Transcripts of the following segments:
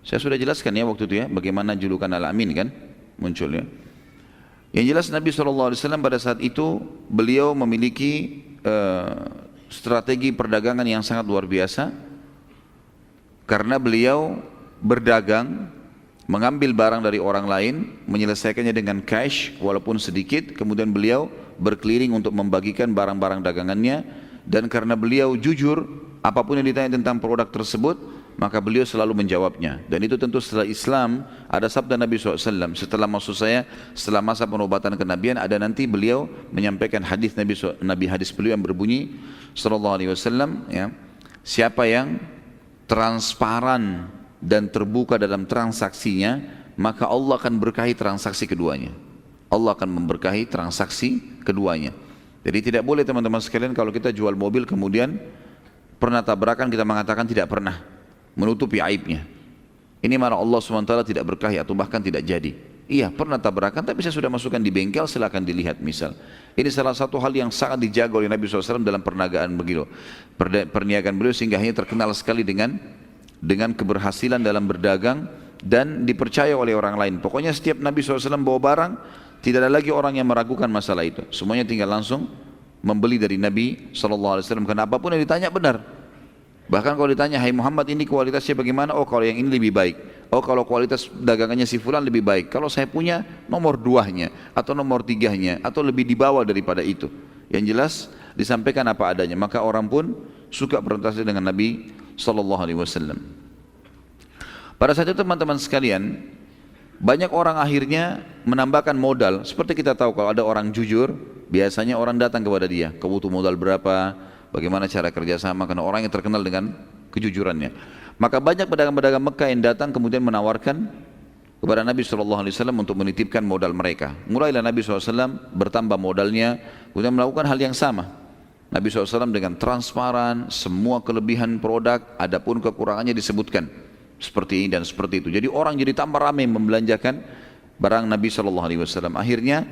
Saya sudah jelaskan ya waktu itu ya, bagaimana julukan Al-Amin kan munculnya. Yang jelas Nabi SAW pada saat itu beliau memiliki uh, strategi perdagangan yang sangat luar biasa karena beliau berdagang mengambil barang dari orang lain menyelesaikannya dengan cash walaupun sedikit kemudian beliau berkeliling untuk membagikan barang-barang dagangannya dan karena beliau jujur apa pun yang ditanya tentang produk tersebut maka beliau selalu menjawabnya. Dan itu tentu setelah Islam ada sabda Nabi SAW setelah maksud saya setelah masa penobatan kenabian ada nanti beliau menyampaikan hadis Nabi Nabi hadis beliau yang berbunyi Sallallahu Alaihi Wasallam ya siapa yang transparan dan terbuka dalam transaksinya maka Allah akan berkahi transaksi keduanya. Allah akan memberkahi transaksi keduanya. Jadi tidak boleh teman-teman sekalian kalau kita jual mobil kemudian pernah tabrakan kita mengatakan tidak pernah menutupi aibnya. Ini mana Allah SWT tidak berkahi atau bahkan tidak jadi. Iya pernah tabrakan tapi saya sudah masukkan di bengkel silahkan dilihat misal. Ini salah satu hal yang sangat dijaga oleh Nabi SAW dalam perniagaan begitu. Perniagaan beliau sehingga hanya terkenal sekali dengan dengan keberhasilan dalam berdagang dan dipercaya oleh orang lain. Pokoknya setiap Nabi SAW bawa barang tidak ada lagi orang yang meragukan masalah itu. Semuanya tinggal langsung membeli dari Nabi SAW. Karena apa pun yang ditanya benar. Bahkan kalau ditanya, hai Muhammad ini kualitasnya bagaimana? Oh kalau yang ini lebih baik. Oh kalau kualitas dagangannya si fulan lebih baik. Kalau saya punya nomor duanya atau nomor tiganya atau lebih di bawah daripada itu. Yang jelas disampaikan apa adanya. Maka orang pun suka berinteraksi dengan Nabi Sallallahu Alaihi Wasallam. Pada saat itu teman-teman sekalian, banyak orang akhirnya menambahkan modal. Seperti kita tahu kalau ada orang jujur, biasanya orang datang kepada dia. Kau butuh modal berapa? Bagaimana cara kerjasama karena orang yang terkenal dengan kejujurannya. Maka banyak pedagang-pedagang Mekah yang datang kemudian menawarkan kepada Nabi SAW untuk menitipkan modal mereka. Mulailah Nabi SAW bertambah modalnya, kemudian melakukan hal yang sama. Nabi SAW dengan transparan, semua kelebihan produk, adapun kekurangannya disebutkan. Seperti ini dan seperti itu. Jadi orang jadi tambah ramai membelanjakan barang Nabi SAW. Akhirnya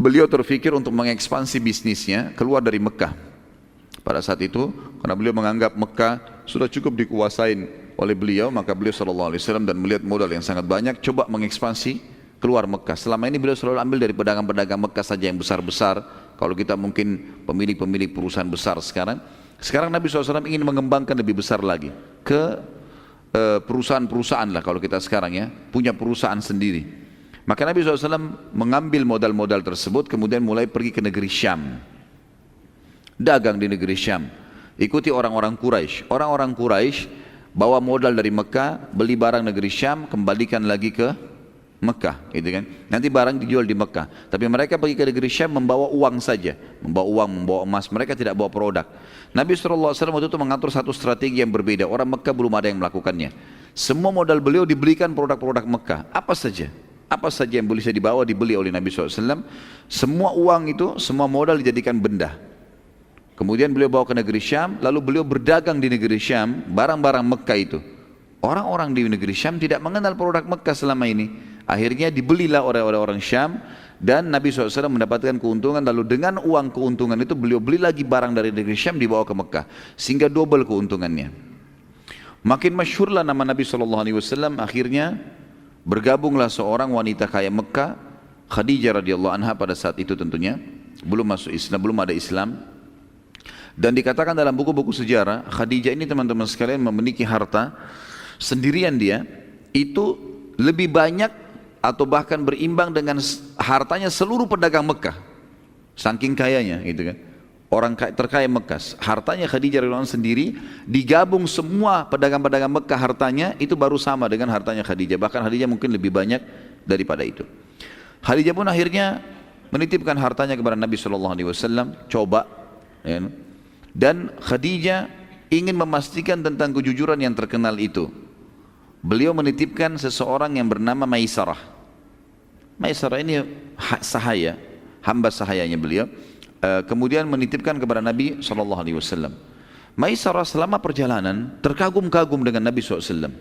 beliau terfikir untuk mengekspansi bisnisnya keluar dari Mekah pada saat itu karena beliau menganggap Mekah sudah cukup dikuasain oleh beliau maka beliau sallallahu alaihi wasallam dan melihat modal yang sangat banyak coba mengekspansi keluar Mekah. Selama ini beliau selalu ambil dari pedagang-pedagang Mekah saja yang besar-besar. Kalau kita mungkin pemilik-pemilik perusahaan besar sekarang, sekarang Nabi SAW ingin mengembangkan lebih besar lagi ke eh, perusahaan-perusahaan lah kalau kita sekarang ya punya perusahaan sendiri. Maka Nabi SAW mengambil modal-modal tersebut kemudian mulai pergi ke negeri Syam dagang di negeri Syam. Ikuti orang-orang Quraisy. Orang-orang Quraisy bawa modal dari Mekah, beli barang negeri Syam, kembalikan lagi ke Mekah, gitu kan. Nanti barang dijual di Mekah. Tapi mereka pergi ke negeri Syam membawa uang saja, membawa uang, membawa emas. Mereka tidak bawa produk. Nabi SAW waktu itu mengatur satu strategi yang berbeda. Orang Mekah belum ada yang melakukannya. Semua modal beliau dibelikan produk-produk Mekah. Apa saja? Apa saja yang boleh dibawa dibeli oleh Nabi SAW. Semua uang itu, semua modal dijadikan benda. Kemudian beliau bawa ke negeri Syam, lalu beliau berdagang di negeri Syam, barang-barang Mekah itu. Orang-orang di negeri Syam tidak mengenal produk Mekah selama ini. Akhirnya dibelilah oleh orang Syam dan Nabi SAW mendapatkan keuntungan lalu dengan uang keuntungan itu beliau beli lagi barang dari negeri Syam dibawa ke Mekah sehingga double keuntungannya. Makin masyhurlah nama Nabi SAW akhirnya bergabunglah seorang wanita kaya Mekah Khadijah radhiyallahu anha pada saat itu tentunya belum masuk Islam belum ada Islam dan dikatakan dalam buku-buku sejarah, Khadijah ini teman-teman sekalian memiliki harta sendirian dia itu lebih banyak atau bahkan berimbang dengan hartanya seluruh pedagang Mekah. Saking kayanya gitu kan. Orang terkaya Mekah, hartanya Khadijah radhiyallahu sendiri digabung semua pedagang-pedagang Mekah hartanya itu baru sama dengan hartanya Khadijah. Bahkan Khadijah mungkin lebih banyak daripada itu. Khadijah pun akhirnya menitipkan hartanya kepada Nabi Shallallahu Alaihi Wasallam. Coba, ya, dan Khadijah ingin memastikan tentang kejujuran yang terkenal itu. Beliau menitipkan seseorang yang bernama Maisarah. Maisarah ini sahaya, hamba sahayanya beliau. Eh, kemudian menitipkan kepada Nabi SAW. Maisarah selama perjalanan terkagum-kagum dengan Nabi SAW.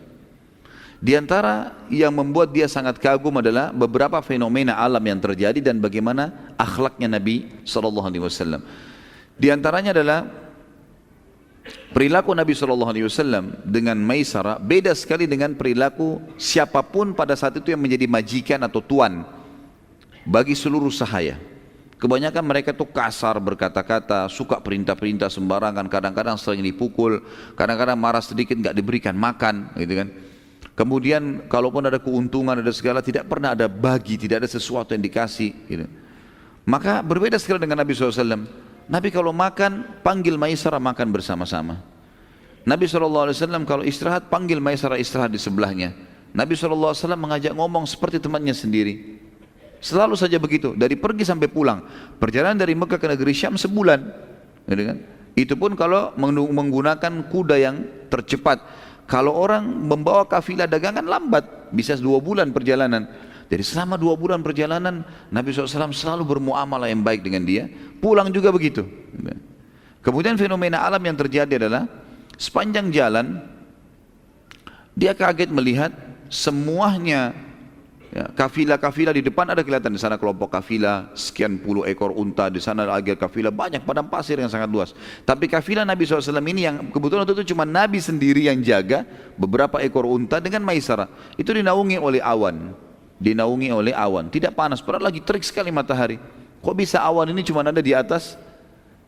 Di antara yang membuat dia sangat kagum adalah beberapa fenomena alam yang terjadi dan bagaimana akhlaknya Nabi SAW. Di antaranya adalah perilaku Nabi SAW dengan Maisara beda sekali dengan perilaku siapa pun pada saat itu yang menjadi majikan atau tuan bagi seluruh sahaya. Kebanyakan mereka tuh kasar berkata-kata, suka perintah-perintah sembarangan, kadang-kadang sering dipukul, kadang-kadang marah sedikit nggak diberikan makan, gitu kan. Kemudian kalaupun ada keuntungan ada segala tidak pernah ada bagi, tidak ada sesuatu yang dikasih. Gitu. Maka berbeda sekali dengan Nabi SAW. Nabi kalau makan panggil Maisarah makan bersama-sama. Nabi SAW kalau istirahat panggil Maisarah istirahat di sebelahnya. Nabi SAW mengajak ngomong seperti temannya sendiri. Selalu saja begitu, dari pergi sampai pulang. Perjalanan dari Mekah ke negeri Syam sebulan. Gitu kan? Itu pun kalau menggunakan kuda yang tercepat. Kalau orang membawa kafilah dagangan lambat, bisa dua bulan perjalanan. Jadi selama dua bulan perjalanan, Nabi SAW selalu bermuamalah yang baik dengan dia. Pulang juga begitu. Kemudian fenomena alam yang terjadi adalah sepanjang jalan dia kaget melihat semuanya Ya, kafilah-kafilah di depan ada kelihatan di sana kelompok kafilah sekian puluh ekor unta di sana lagi kafilah banyak padang pasir yang sangat luas. Tapi kafilah Nabi SAW ini yang kebetulan waktu itu cuma Nabi sendiri yang jaga beberapa ekor unta dengan maisara itu dinaungi oleh awan, dinaungi oleh awan. Tidak panas, padahal lagi terik sekali matahari. Kok bisa awan ini cuma ada di atas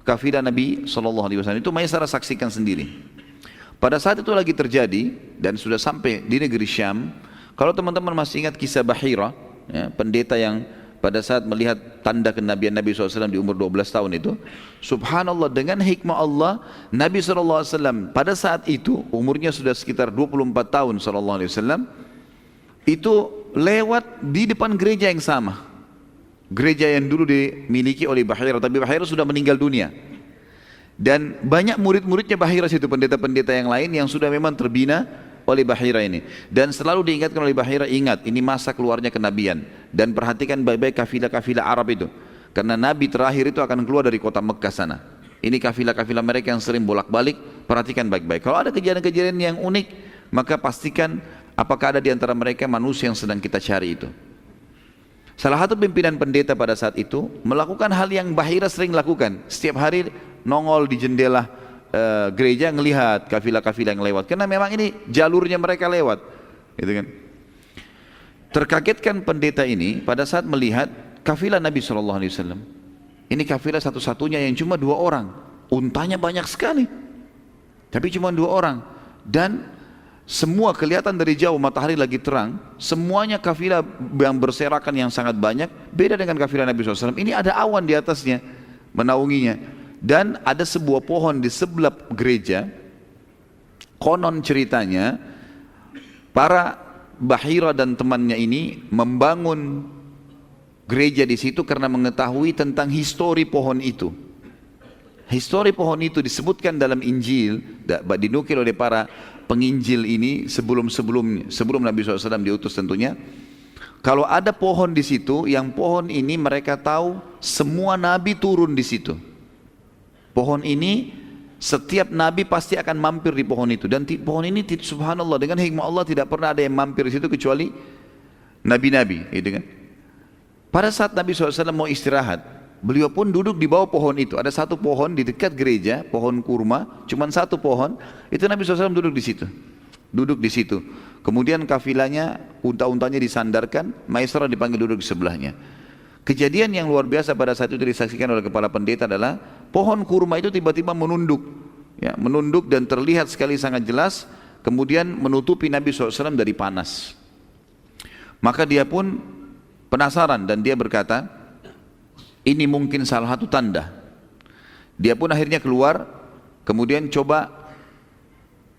kafilah Nabi SAW itu maisara saksikan sendiri. Pada saat itu lagi terjadi dan sudah sampai di negeri Syam, kalau teman-teman masih ingat kisah Bahira, ya, pendeta yang pada saat melihat tanda kenabian Nabi SAW di umur 12 tahun itu, subhanallah dengan hikmah Allah, Nabi SAW pada saat itu umurnya sudah sekitar 24 tahun SAW, itu lewat di depan gereja yang sama. Gereja yang dulu dimiliki oleh Bahira, tapi Bahira sudah meninggal dunia. Dan banyak murid-muridnya Bahira situ, pendeta-pendeta yang lain yang sudah memang terbina oleh Bahira ini. Dan selalu diingatkan oleh Bahira ingat ini masa keluarnya kenabian. Dan perhatikan baik-baik kafilah-kafilah Arab itu. Karena Nabi terakhir itu akan keluar dari kota Mekah sana. Ini kafilah-kafilah mereka yang sering bolak-balik perhatikan baik-baik. Kalau ada kejadian-kejadian yang unik maka pastikan apakah ada di antara mereka manusia yang sedang kita cari itu. Salah satu pimpinan pendeta pada saat itu melakukan hal yang Bahira sering lakukan. Setiap hari nongol di jendela uh, gereja ngelihat kafilah-kafilah yang lewat. Karena memang ini jalurnya mereka lewat. Gitu kan? Terkagetkan pendeta ini pada saat melihat kafilah Nabi Shallallahu Alaihi Wasallam. Ini kafilah satu-satunya yang cuma dua orang. Untanya banyak sekali. Tapi cuma dua orang. Dan semua kelihatan dari jauh matahari lagi terang. Semuanya kafilah yang berserakan yang sangat banyak. Beda dengan kafilah Nabi SAW ini ada awan di atasnya menaunginya dan ada sebuah pohon di sebelah gereja konon ceritanya para Bahira dan temannya ini membangun gereja di situ karena mengetahui tentang histori pohon itu. Histori pohon itu disebutkan dalam Injil, dinukil oleh para penginjil ini sebelum sebelum sebelum Nabi SAW diutus tentunya. Kalau ada pohon di situ, yang pohon ini mereka tahu semua nabi turun di situ. Pohon ini setiap nabi pasti akan mampir di pohon itu dan pohon ini subhanallah dengan hikmah Allah tidak pernah ada yang mampir di situ kecuali nabi-nabi, gitu kan? Pada saat Nabi SAW mau istirahat, beliau pun duduk di bawah pohon itu. Ada satu pohon di dekat gereja, pohon kurma, cuma satu pohon. Itu Nabi SAW duduk di situ, duduk di situ. Kemudian kafilahnya, unta-untanya disandarkan, Maisarah dipanggil duduk di sebelahnya. Kejadian yang luar biasa pada saat itu disaksikan oleh kepala pendeta adalah pohon kurma itu tiba-tiba menunduk, ya, menunduk dan terlihat sekali sangat jelas, kemudian menutupi Nabi SAW dari panas. Maka dia pun penasaran dan dia berkata, ini mungkin salah satu tanda. Dia pun akhirnya keluar, kemudian coba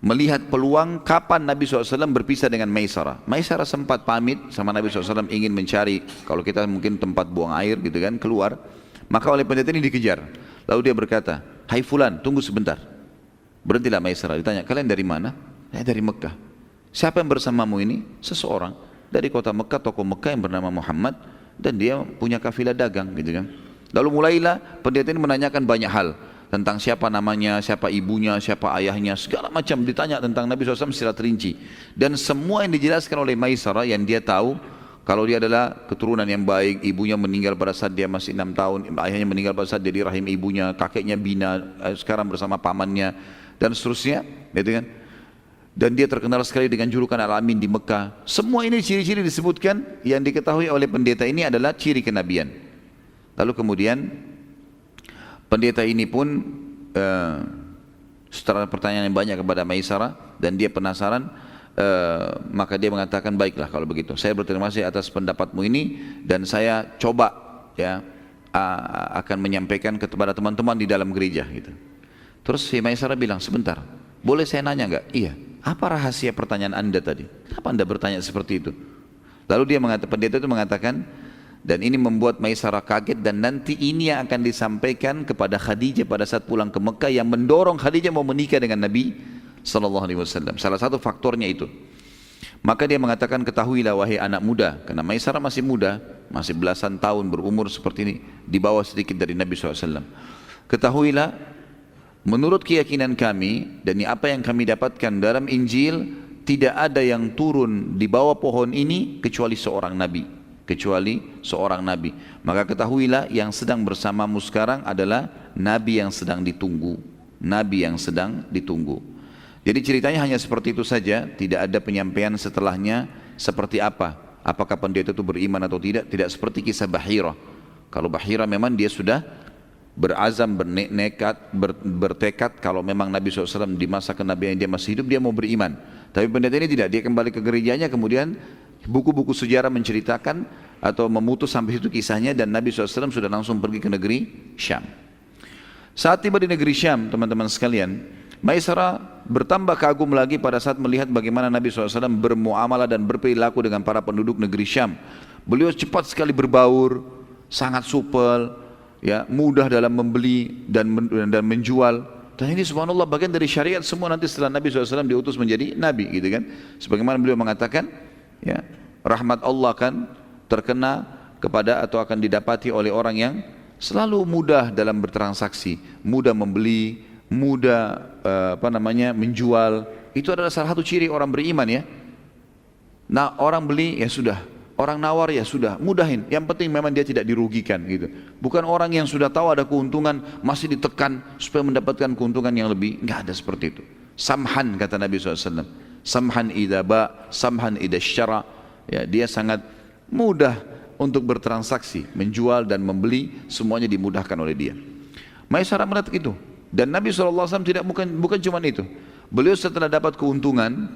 melihat peluang kapan Nabi SAW berpisah dengan Maisarah. Maisarah sempat pamit sama Nabi SAW ingin mencari, kalau kita mungkin tempat buang air gitu kan, keluar. Maka oleh pendeta ini dikejar. Lalu dia berkata, Hai Fulan, tunggu sebentar. Berhentilah Maisarah. Ditanya, kalian dari mana? Saya dari Mekah. Siapa yang bersamamu ini? Seseorang dari kota Mekah, tokoh Mekah yang bernama Muhammad dan dia punya kafilah dagang gitu kan. Lalu mulailah pendeta ini menanyakan banyak hal tentang siapa namanya, siapa ibunya, siapa ayahnya, segala macam ditanya tentang Nabi SAW secara terinci. Dan semua yang dijelaskan oleh Maisarah yang dia tahu kalau dia adalah keturunan yang baik, ibunya meninggal pada saat dia masih enam tahun, ayahnya meninggal pada saat dia di rahim ibunya, kakeknya bina, eh, sekarang bersama pamannya, dan seterusnya, gitu kan? Dan dia terkenal sekali dengan julukan Al-Amin di Mekah. Semua ini ciri-ciri disebutkan yang diketahui oleh pendeta ini adalah ciri kenabian. Lalu kemudian pendeta ini pun uh, setelah pertanyaan yang banyak kepada Maisarah dan dia penasaran, uh, maka dia mengatakan baiklah kalau begitu. Saya berterima kasih atas pendapatmu ini dan saya coba ya akan menyampaikan kepada teman-teman di dalam gereja gitu. Terus si Maisarah bilang sebentar, boleh saya nanya nggak? Iya. Apa rahasia pertanyaan anda tadi? Kenapa anda bertanya seperti itu? Lalu dia mengatakan, pendeta itu mengatakan, dan ini membuat Maisarah kaget dan nanti ini yang akan disampaikan kepada Khadijah pada saat pulang ke Mekah yang mendorong Khadijah mau menikah dengan Nabi Sallallahu Alaihi Wasallam. Salah satu faktornya itu. Maka dia mengatakan ketahuilah wahai anak muda, karena Maisarah masih muda, masih belasan tahun berumur seperti ini, di bawah sedikit dari Nabi SAW. Ketahuilah Menurut keyakinan kami dan apa yang kami dapatkan dalam Injil tidak ada yang turun di bawah pohon ini kecuali seorang nabi, kecuali seorang nabi. Maka ketahuilah yang sedang bersamamu sekarang adalah nabi yang sedang ditunggu, nabi yang sedang ditunggu. Jadi ceritanya hanya seperti itu saja, tidak ada penyampaian setelahnya seperti apa. Apakah pendeta itu beriman atau tidak? Tidak seperti kisah Bahira. Kalau Bahira memang dia sudah berazam, bernekat, ber, bertekad kalau memang Nabi SAW di masa kenabian dia masih hidup dia mau beriman. Tapi pendeta ini tidak, dia kembali ke gerejanya kemudian buku-buku sejarah menceritakan atau memutus sampai itu kisahnya dan Nabi SAW sudah langsung pergi ke negeri Syam. Saat tiba di negeri Syam teman-teman sekalian, Maisara bertambah kagum lagi pada saat melihat bagaimana Nabi SAW bermuamalah dan berperilaku dengan para penduduk negeri Syam. Beliau cepat sekali berbaur, sangat supel, ya mudah dalam membeli dan dan menjual dan ini subhanallah bagian dari syariat semua nanti setelah Nabi SAW diutus menjadi Nabi gitu kan sebagaimana beliau mengatakan ya rahmat Allah kan terkena kepada atau akan didapati oleh orang yang selalu mudah dalam bertransaksi mudah membeli mudah uh, apa namanya menjual itu adalah salah satu ciri orang beriman ya nah orang beli ya sudah Orang nawar ya sudah, mudahin. Yang penting memang dia tidak dirugikan gitu. Bukan orang yang sudah tahu ada keuntungan masih ditekan supaya mendapatkan keuntungan yang lebih. Enggak ada seperti itu. Samhan kata Nabi SAW. Samhan idha ba, samhan idha syara. Ya, dia sangat mudah untuk bertransaksi, menjual dan membeli semuanya dimudahkan oleh dia. Maisarah melihat itu. Dan Nabi SAW tidak bukan bukan cuma itu. Beliau setelah dapat keuntungan,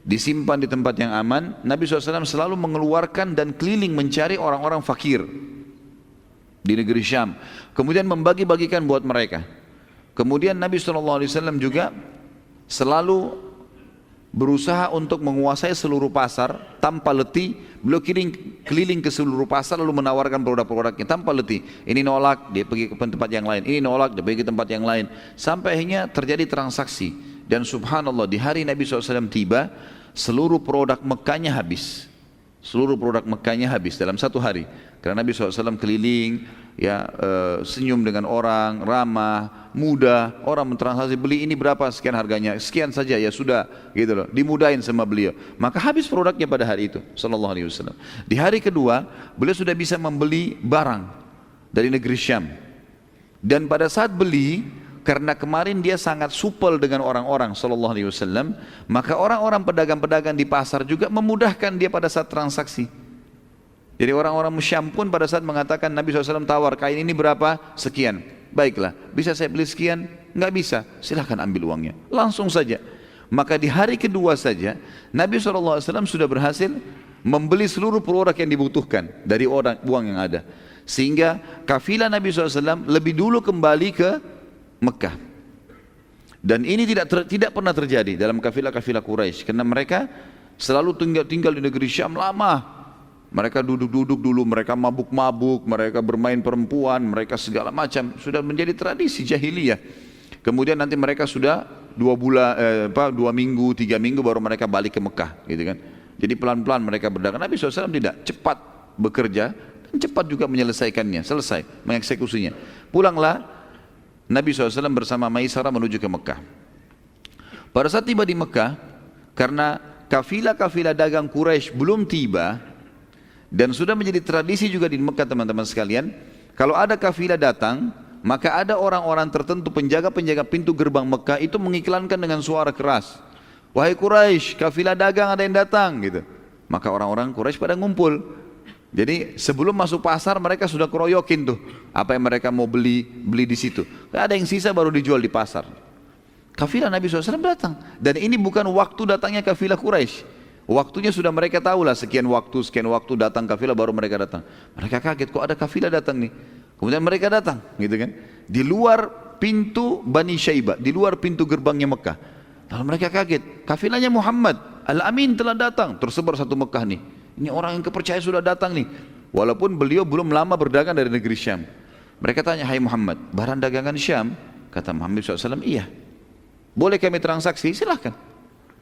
disimpan di tempat yang aman, Nabi SAW selalu mengeluarkan dan keliling mencari orang-orang fakir di negeri Syam. Kemudian membagi-bagikan buat mereka. Kemudian Nabi SAW juga selalu berusaha untuk menguasai seluruh pasar tanpa letih. Beliau keliling, keliling ke seluruh pasar lalu menawarkan produk-produknya tanpa letih. Ini nolak, dia pergi ke tempat yang lain. Ini nolak, dia pergi ke tempat yang lain. Sampai akhirnya terjadi transaksi. Dan subhanallah di hari Nabi SAW tiba, seluruh produk Mekahnya habis. Seluruh produk Mekahnya habis dalam satu hari. Karena Nabi SAW keliling, ya e, senyum dengan orang, ramah, mudah. Orang mentransaksi beli ini berapa sekian harganya, sekian saja ya sudah, gitu loh. Dimudahin sama beliau. Maka habis produknya pada hari itu, Sallallahu Alaihi Wasallam. Di hari kedua, beliau sudah bisa membeli barang dari negeri Syam. Dan pada saat beli, karena kemarin dia sangat supel dengan orang-orang sallallahu alaihi wasallam maka orang-orang pedagang-pedagang di pasar juga memudahkan dia pada saat transaksi jadi orang-orang Syam pun pada saat mengatakan Nabi SAW tawar kain ini berapa? Sekian. Baiklah bisa saya beli sekian? Nggak bisa. Silahkan ambil uangnya. Langsung saja. Maka di hari kedua saja Nabi SAW sudah berhasil membeli seluruh produk yang dibutuhkan dari orang uang yang ada. Sehingga kafilah Nabi SAW lebih dulu kembali ke Mekah. Dan ini tidak ter, tidak pernah terjadi dalam kafilah-kafilah Quraisy. Karena mereka selalu tinggal tinggal di negeri Syam lama. Mereka duduk-duduk dulu, mereka mabuk-mabuk, mereka bermain perempuan, mereka segala macam sudah menjadi tradisi jahiliyah. Kemudian nanti mereka sudah dua bulan, eh, apa, dua minggu, tiga minggu baru mereka balik ke Mekah, gitu kan? Jadi pelan-pelan mereka berdagang. Nabi SAW tidak cepat bekerja dan cepat juga menyelesaikannya, selesai mengeksekusinya. Pulanglah Nabi SAW bersama Maisarah menuju ke Mekah. Pada saat tiba di Mekah, karena kafilah-kafilah dagang Quraisy belum tiba dan sudah menjadi tradisi juga di Mekah teman-teman sekalian, kalau ada kafilah datang, maka ada orang-orang tertentu penjaga-penjaga pintu gerbang Mekah itu mengiklankan dengan suara keras. Wahai Quraisy, kafilah dagang ada yang datang gitu. Maka orang-orang Quraisy pada ngumpul. Jadi sebelum masuk pasar mereka sudah keroyokin tuh apa yang mereka mau beli beli di situ. Ada yang sisa baru dijual di pasar. Kafilah Nabi SAW datang dan ini bukan waktu datangnya kafilah Quraisy. Waktunya sudah mereka tahu lah sekian waktu sekian waktu datang kafilah baru mereka datang. Mereka kaget kok ada kafilah datang nih. Kemudian mereka datang, gitu kan? Di luar pintu Bani Syaibah, di luar pintu gerbangnya Mekah. Lalu mereka kaget, kafilahnya Muhammad, Al-Amin telah datang, tersebar satu Mekah nih. Ini orang yang kepercayaan sudah datang nih. Walaupun beliau belum lama berdagang dari negeri Syam. Mereka tanya, hai Muhammad, barang dagangan Syam? Kata Muhammad SAW, iya. Boleh kami transaksi? Silahkan.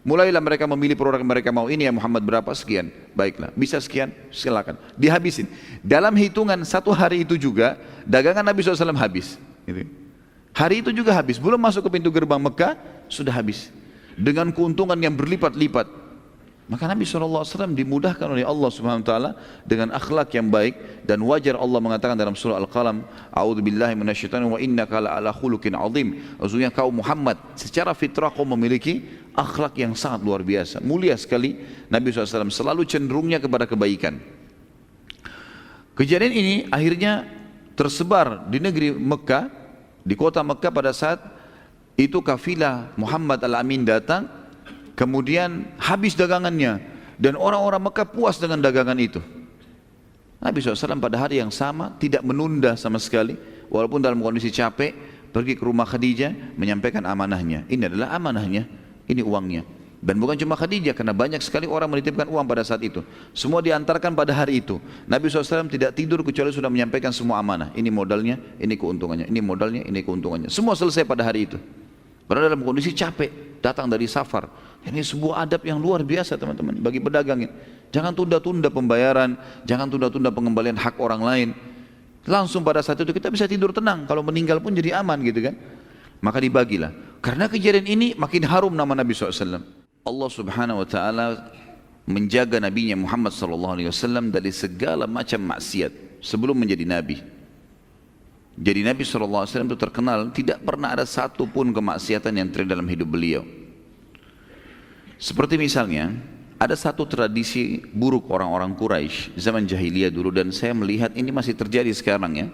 Mulailah mereka memilih produk mereka mau ini ya Muhammad berapa sekian. Baiklah, bisa sekian, silakan. Dihabisin. Dalam hitungan satu hari itu juga dagangan Nabi SAW habis. Gitu. Hari itu juga habis. Belum masuk ke pintu gerbang Mekah sudah habis. Dengan keuntungan yang berlipat-lipat. Maka Nabi SAW dimudahkan oleh Allah Subhanahu Wa Taala dengan akhlak yang baik dan wajar Allah mengatakan dalam surah Al-Qalam, "A'udzubillahi minasyaitonir wa innaka la'ala khuluqin 'azim." Maksudnya kau Muhammad secara fitrah kau memiliki akhlak yang sangat luar biasa, mulia sekali. Nabi SAW selalu cenderungnya kepada kebaikan. Kejadian ini akhirnya tersebar di negeri Mekah, di kota Mekah pada saat itu kafilah Muhammad Al-Amin datang Kemudian habis dagangannya dan orang-orang Mekah puas dengan dagangan itu. Nabi SAW pada hari yang sama tidak menunda sama sekali walaupun dalam kondisi capek pergi ke rumah Khadijah menyampaikan amanahnya. Ini adalah amanahnya, ini uangnya. Dan bukan cuma Khadijah karena banyak sekali orang menitipkan uang pada saat itu. Semua diantarkan pada hari itu. Nabi SAW tidak tidur kecuali sudah menyampaikan semua amanah. Ini modalnya, ini keuntungannya, ini modalnya, ini keuntungannya. Semua selesai pada hari itu. Karena dalam kondisi capek, datang dari safar. Ini sebuah adab yang luar biasa teman-teman bagi pedagang. Jangan tunda-tunda pembayaran, jangan tunda-tunda pengembalian hak orang lain. Langsung pada saat itu kita bisa tidur tenang. Kalau meninggal pun jadi aman gitu kan. Maka dibagilah. Karena kejadian ini makin harum nama Nabi SAW. Allah subhanahu wa ta'ala menjaga nabinya Muhammad wasallam dari segala macam maksiat sebelum menjadi nabi. Jadi Nabi SAW itu terkenal tidak pernah ada satu pun kemaksiatan yang terjadi dalam hidup beliau. Seperti misalnya, ada satu tradisi buruk orang-orang Quraisy zaman jahiliyah dulu dan saya melihat ini masih terjadi sekarang ya.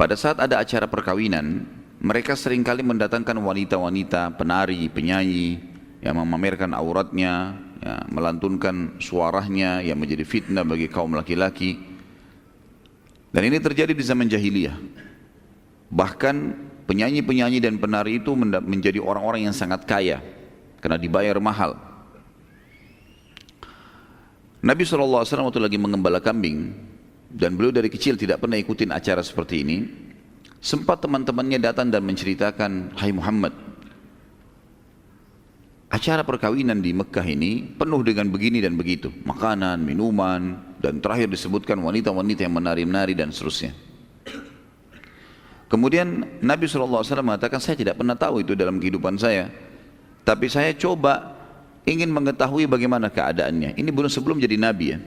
Pada saat ada acara perkawinan, mereka sering kali mendatangkan wanita-wanita, penari, penyanyi yang memamerkan auratnya, ya, melantunkan suaranya yang menjadi fitnah bagi kaum laki-laki. Dan ini terjadi di zaman jahiliyah. Bahkan penyanyi-penyanyi dan penari itu menjadi orang-orang yang sangat kaya karena dibayar mahal. Nabi SAW waktu lagi mengembala kambing dan beliau dari kecil tidak pernah ikutin acara seperti ini. Sempat teman-temannya datang dan menceritakan, Hai Muhammad, acara perkawinan di Mekah ini penuh dengan begini dan begitu. Makanan, minuman, dan terakhir disebutkan wanita-wanita yang menari-menari dan seterusnya. Kemudian Nabi SAW mengatakan, saya tidak pernah tahu itu dalam kehidupan saya. Tapi saya coba ingin mengetahui bagaimana keadaannya. Ini belum sebelum jadi nabi ya.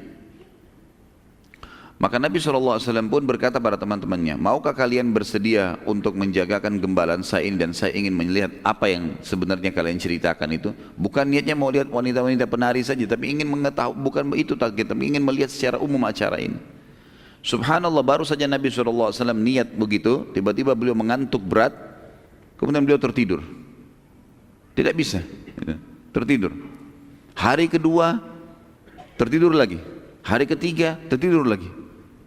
Maka Nabi SAW pun berkata pada teman-temannya, maukah kalian bersedia untuk menjagakan gembalan saya ini dan saya ingin melihat apa yang sebenarnya kalian ceritakan itu. Bukan niatnya mau lihat wanita-wanita penari saja, tapi ingin mengetahui, bukan itu target, tapi ingin melihat secara umum acara ini. Subhanallah baru saja Nabi SAW niat begitu, tiba-tiba beliau mengantuk berat, kemudian beliau tertidur. Tidak bisa. Tertidur. Hari kedua tertidur lagi. Hari ketiga tertidur lagi.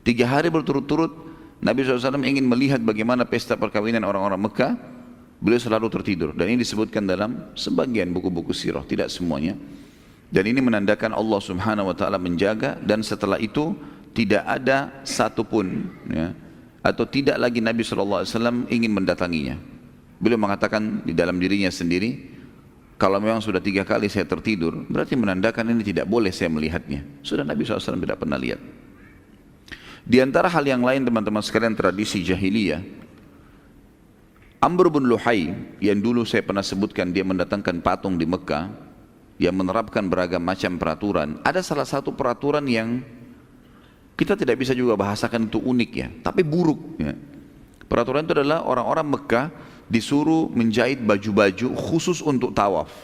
Tiga hari berturut-turut Nabi SAW ingin melihat bagaimana pesta perkawinan orang-orang Mekah. Beliau selalu tertidur. Dan ini disebutkan dalam sebagian buku-buku sirah. Tidak semuanya. Dan ini menandakan Allah Subhanahu Wa Taala menjaga dan setelah itu tidak ada satupun ya, atau tidak lagi Nabi SAW ingin mendatanginya. Beliau mengatakan di dalam dirinya sendiri, kalau memang sudah tiga kali saya tertidur, berarti menandakan ini tidak boleh saya melihatnya. Sudah Nabi SAW tidak pernah lihat. Di antara hal yang lain teman-teman sekalian tradisi jahiliyah, Amr bin Luhai yang dulu saya pernah sebutkan dia mendatangkan patung di Mekah yang menerapkan beragam macam peraturan. Ada salah satu peraturan yang kita tidak bisa juga bahasakan itu unik ya, tapi buruk. Ya. Peraturan itu adalah orang-orang Mekah disuruh menjahit baju-baju khusus untuk tawaf.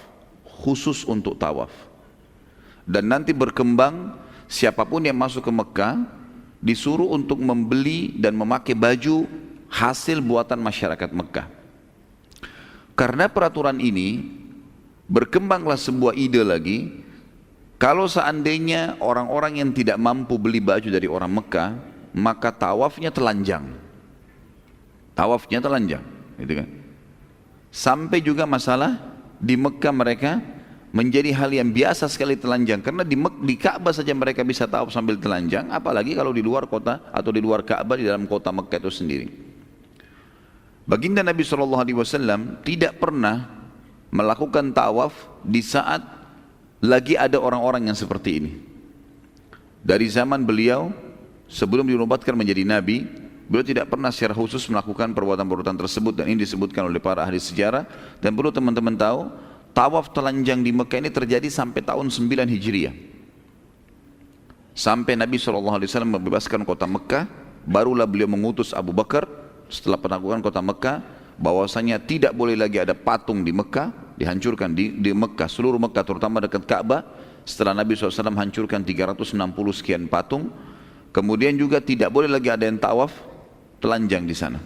Khusus untuk tawaf. Dan nanti berkembang siapa pun yang masuk ke Mekah disuruh untuk membeli dan memakai baju hasil buatan masyarakat Mekah. Karena peraturan ini berkembanglah sebuah ide lagi kalau seandainya orang-orang yang tidak mampu beli baju dari orang Mekah maka tawafnya telanjang tawafnya telanjang gitu kan sampai juga masalah di Mekah mereka menjadi hal yang biasa sekali telanjang. Karena di, di Ka'bah saja mereka bisa tawaf sambil telanjang apalagi kalau di luar kota atau di luar Ka'bah di dalam kota Mekah itu sendiri. Baginda Nabi SAW tidak pernah melakukan tawaf di saat lagi ada orang-orang yang seperti ini. Dari zaman beliau sebelum dinubatkan menjadi nabi, Beliau tidak pernah secara khusus melakukan perbuatan-perbuatan tersebut dan ini disebutkan oleh para ahli sejarah. Dan perlu teman-teman tahu tawaf telanjang di Mekah ini terjadi sampai tahun 9 Hijriah. Sampai Nabi SAW membebaskan kota Mekah, barulah beliau mengutus Abu Bakar setelah penaklukan kota Mekah bahwasanya tidak boleh lagi ada patung di Mekah, dihancurkan di, di Mekah, seluruh Mekah terutama dekat Ka'bah. Setelah Nabi SAW hancurkan 360 sekian patung, kemudian juga tidak boleh lagi ada yang tawaf telanjang di sana.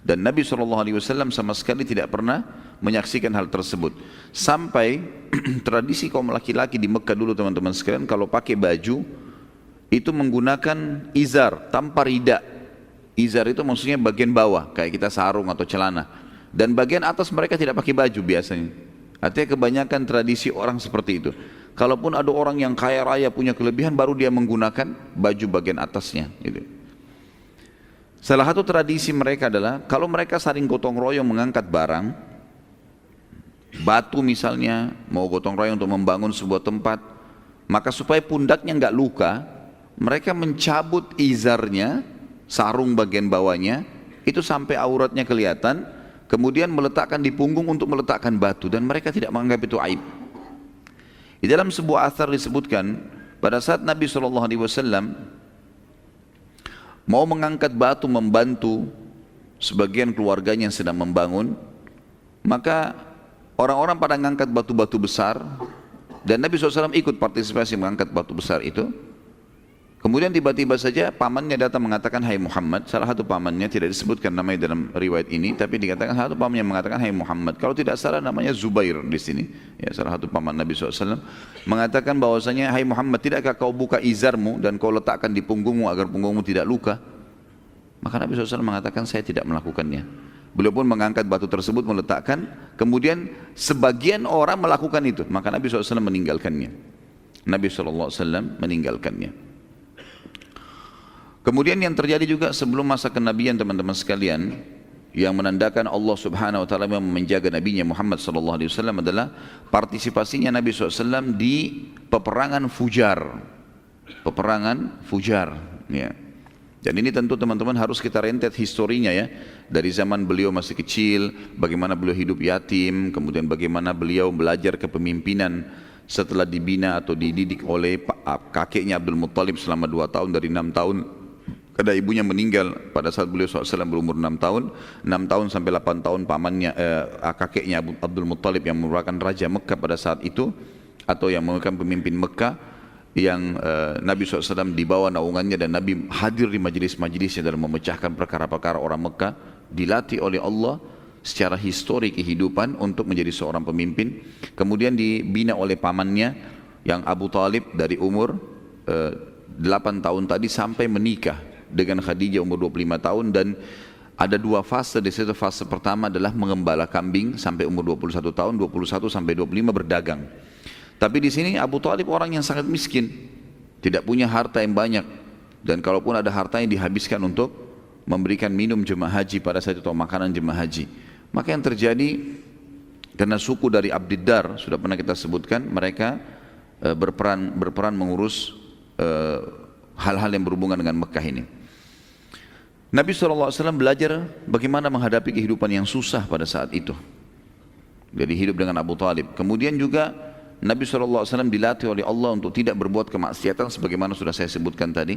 Dan Nabi SAW sama sekali tidak pernah menyaksikan hal tersebut. Sampai tradisi kaum laki-laki di Mekah dulu teman-teman sekalian kalau pakai baju itu menggunakan izar tanpa rida. Izar itu maksudnya bagian bawah kayak kita sarung atau celana. Dan bagian atas mereka tidak pakai baju biasanya. Artinya kebanyakan tradisi orang seperti itu. Kalaupun ada orang yang kaya raya punya kelebihan baru dia menggunakan baju bagian atasnya. Gitu. Salah satu tradisi mereka adalah kalau mereka saling gotong royong mengangkat barang, batu misalnya, mau gotong royong untuk membangun sebuah tempat, maka supaya pundaknya nggak luka, mereka mencabut izarnya, sarung bagian bawahnya, itu sampai auratnya kelihatan, kemudian meletakkan di punggung untuk meletakkan batu dan mereka tidak menganggap itu aib. Di dalam sebuah asar disebutkan pada saat Nabi SAW mau mengangkat batu membantu sebagian keluarganya yang sedang membangun, maka orang-orang pada mengangkat batu-batu besar dan Nabi SAW ikut partisipasi mengangkat batu besar itu. Kemudian tiba-tiba saja pamannya datang mengatakan Hai Muhammad Salah satu pamannya tidak disebutkan namanya dalam riwayat ini Tapi dikatakan salah satu pamannya mengatakan Hai Muhammad Kalau tidak salah namanya Zubair di sini. Ya, Salah satu paman Nabi SAW Mengatakan bahwasanya Hai Muhammad tidakkah kau buka izarmu Dan kau letakkan di punggungmu agar punggungmu tidak luka? Maka Nabi SAW mengatakan saya tidak melakukannya Beliau pun mengangkat batu tersebut meletakkan Kemudian sebagian orang melakukan itu Maka Nabi SAW meninggalkannya Nabi SAW meninggalkannya Kemudian yang terjadi juga sebelum masa kenabian teman-teman sekalian yang menandakan Allah Subhanahu wa taala yang menjaga nabinya Muhammad sallallahu alaihi wasallam adalah partisipasinya Nabi SAW di peperangan Fujar. Peperangan Fujar, ya. Dan ini tentu teman-teman harus kita rentet historinya ya. Dari zaman beliau masih kecil, bagaimana beliau hidup yatim, kemudian bagaimana beliau belajar kepemimpinan setelah dibina atau dididik oleh kakeknya Abdul Muttalib selama dua tahun dari enam tahun. Karena ibunya meninggal pada saat beliau SAW berumur 6 tahun. 6 tahun sampai 8 tahun pamannya eh, kakeknya Abdul Muttalib yang merupakan Raja Mekah pada saat itu atau yang merupakan pemimpin Mekah yang eh, Nabi SAW dibawa naungannya dan Nabi hadir di majelis-majelisnya dalam memecahkan perkara-perkara orang Mekah dilatih oleh Allah secara histori kehidupan untuk menjadi seorang pemimpin. Kemudian dibina oleh pamannya yang Abu Talib dari umur eh, 8 tahun tadi sampai menikah dengan Khadijah umur 25 tahun. Dan ada dua fase. Di situ fase pertama adalah mengembala kambing sampai umur 21 tahun 21 sampai 25 berdagang tapi di sini Abu Talib orang yang sangat miskin tidak punya harta yang banyak dan kalaupun ada harta yang dihabiskan untuk memberikan minum jemaah haji pada saat itu atau makanan jemaah haji maka yang terjadi karena suku dari Abdiddar sudah pernah kita sebutkan mereka e, berperan berperan mengurus e, hal-hal yang berhubungan dengan Mekah ini Nabi SAW belajar bagaimana menghadapi kehidupan yang susah pada saat itu. Jadi hidup dengan Abu Talib. Kemudian juga Nabi SAW dilatih oleh Allah untuk tidak berbuat kemaksiatan sebagaimana sudah saya sebutkan tadi.